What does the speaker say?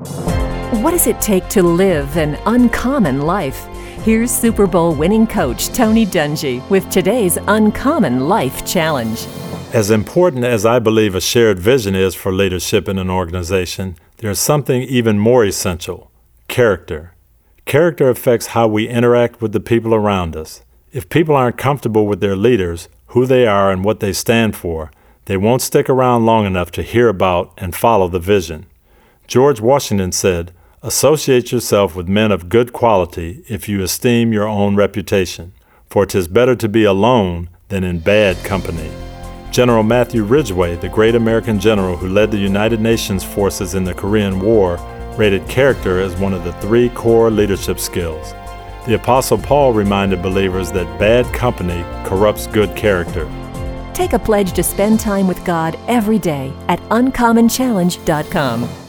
What does it take to live an uncommon life? Here's Super Bowl winning coach Tony Dungy with today's Uncommon Life Challenge. As important as I believe a shared vision is for leadership in an organization, there's something even more essential character. Character affects how we interact with the people around us. If people aren't comfortable with their leaders, who they are, and what they stand for, they won't stick around long enough to hear about and follow the vision. George Washington said, Associate yourself with men of good quality if you esteem your own reputation, for 'tis better to be alone than in bad company. General Matthew Ridgway, the great American general who led the United Nations forces in the Korean War, rated character as one of the three core leadership skills. The Apostle Paul reminded believers that bad company corrupts good character. Take a pledge to spend time with God every day at uncommonchallenge.com.